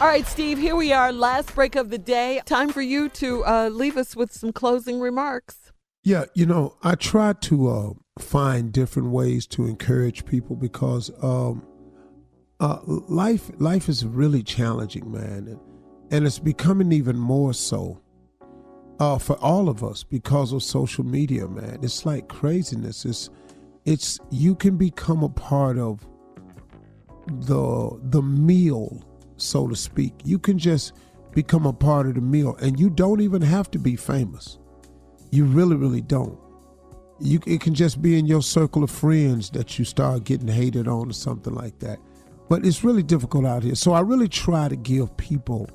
All right, Steve, here we are, last break of the day. Time for you to uh, leave us with some closing remarks. Yeah, you know, I try to uh, find different ways to encourage people because um, uh, life life is really challenging, man, and, and it's becoming even more so uh, for all of us because of social media, man. It's like craziness. It's it's you can become a part of the the meal so to speak. You can just become a part of the meal and you don't even have to be famous. You really, really don't. You, it can just be in your circle of friends that you start getting hated on or something like that. But it's really difficult out here. So I really try to give people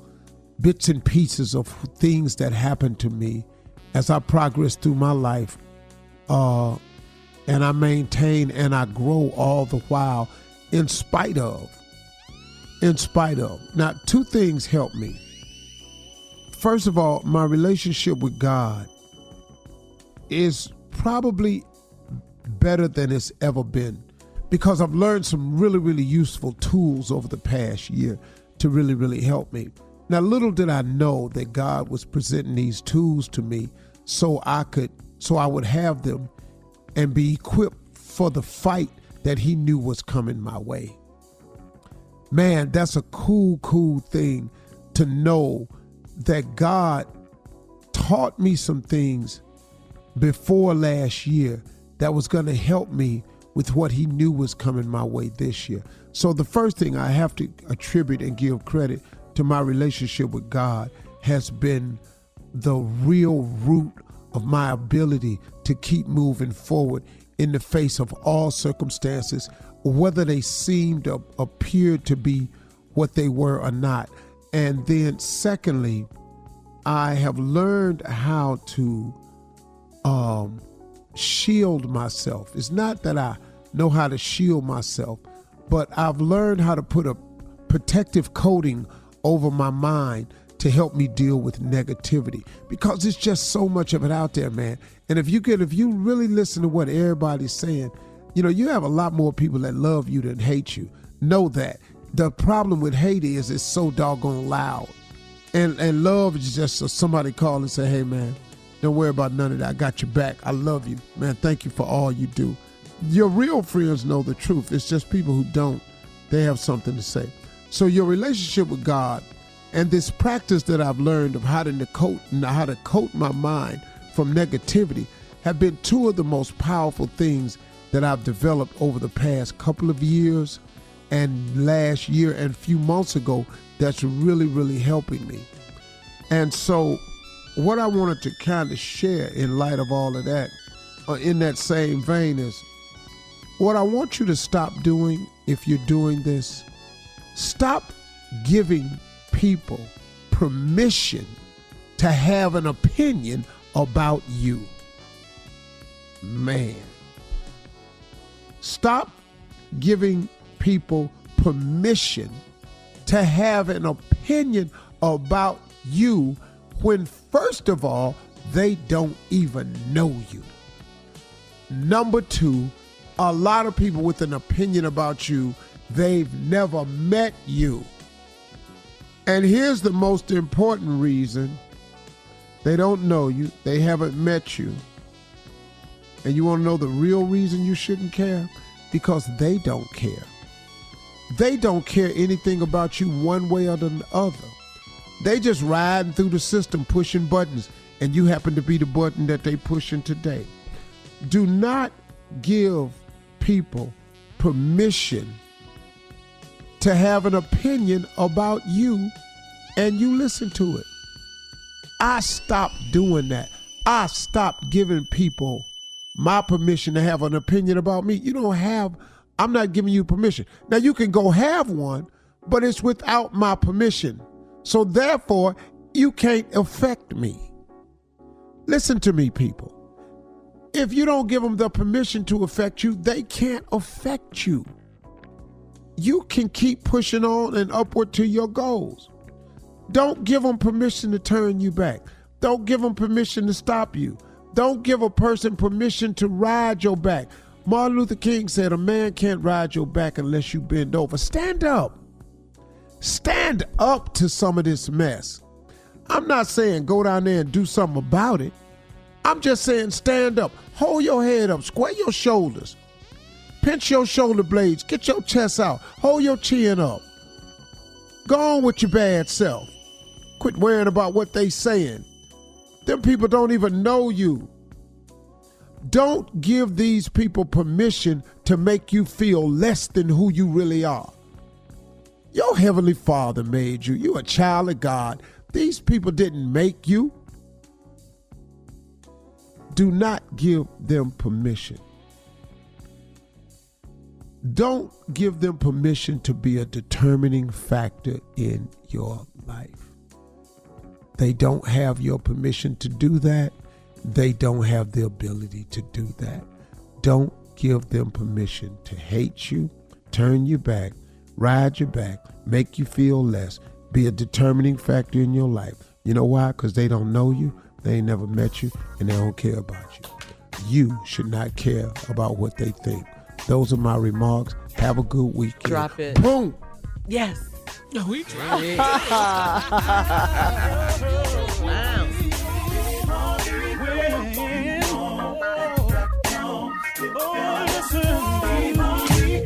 bits and pieces of things that happened to me as I progress through my life. Uh, and I maintain and I grow all the while in spite of in spite of. Now, two things helped me. First of all, my relationship with God is probably better than it's ever been because I've learned some really, really useful tools over the past year to really, really help me. Now, little did I know that God was presenting these tools to me so I could, so I would have them and be equipped for the fight that He knew was coming my way man, that's a cool, cool thing to know that God taught me some things before last year that was going to help me with what he knew was coming my way this year. So the first thing I have to attribute and give credit to my relationship with God has been the real root of my ability to keep moving forward in the face of all circumstances whether they seemed or appeared to be what they were or not. And then, secondly, I have learned how to um, shield myself. It's not that I know how to shield myself, but I've learned how to put a protective coating over my mind to help me deal with negativity because it's just so much of it out there, man. And if you could, if you really listen to what everybody's saying, you know, you have a lot more people that love you than hate you. Know that. The problem with hate is it's so doggone loud. And and love is just so somebody call and say, hey man, don't worry about none of that. I got your back. I love you. Man, thank you for all you do. Your real friends know the truth. It's just people who don't. They have something to say. So your relationship with God and this practice that I've learned of how to coat how to coat my mind from negativity have been two of the most powerful things that I've developed over the past couple of years and last year and a few months ago that's really, really helping me. And so, what I wanted to kind of share in light of all of that, uh, in that same vein, is what I want you to stop doing if you're doing this. Stop giving people permission to have an opinion about you. Man. Stop giving people permission to have an opinion about you when, first of all, they don't even know you. Number two, a lot of people with an opinion about you, they've never met you. And here's the most important reason they don't know you, they haven't met you. And you want to know the real reason you shouldn't care? Because they don't care. They don't care anything about you one way or the other. They just riding through the system pushing buttons, and you happen to be the button that they pushing today. Do not give people permission to have an opinion about you and you listen to it. I stopped doing that. I stopped giving people my permission to have an opinion about me. You don't have I'm not giving you permission. Now you can go have one, but it's without my permission. So therefore, you can't affect me. Listen to me, people. If you don't give them the permission to affect you, they can't affect you. You can keep pushing on and upward to your goals. Don't give them permission to turn you back. Don't give them permission to stop you. Don't give a person permission to ride your back. Martin Luther King said, A man can't ride your back unless you bend over. Stand up. Stand up to some of this mess. I'm not saying go down there and do something about it. I'm just saying stand up. Hold your head up. Square your shoulders. Pinch your shoulder blades. Get your chest out. Hold your chin up. Go on with your bad self. Quit worrying about what they saying. Them people don't even know you. Don't give these people permission to make you feel less than who you really are. Your heavenly Father made you. You're a child of God. These people didn't make you. Do not give them permission. Don't give them permission to be a determining factor in your life. They don't have your permission to do that they don't have the ability to do that. Don't give them permission to hate you, turn you back, ride your back, make you feel less, be a determining factor in your life. You know why? Because they don't know you, they ain't never met you, and they don't care about you. You should not care about what they think. Those are my remarks. Have a good weekend. Drop it. Boom. Yes. No, we drop it.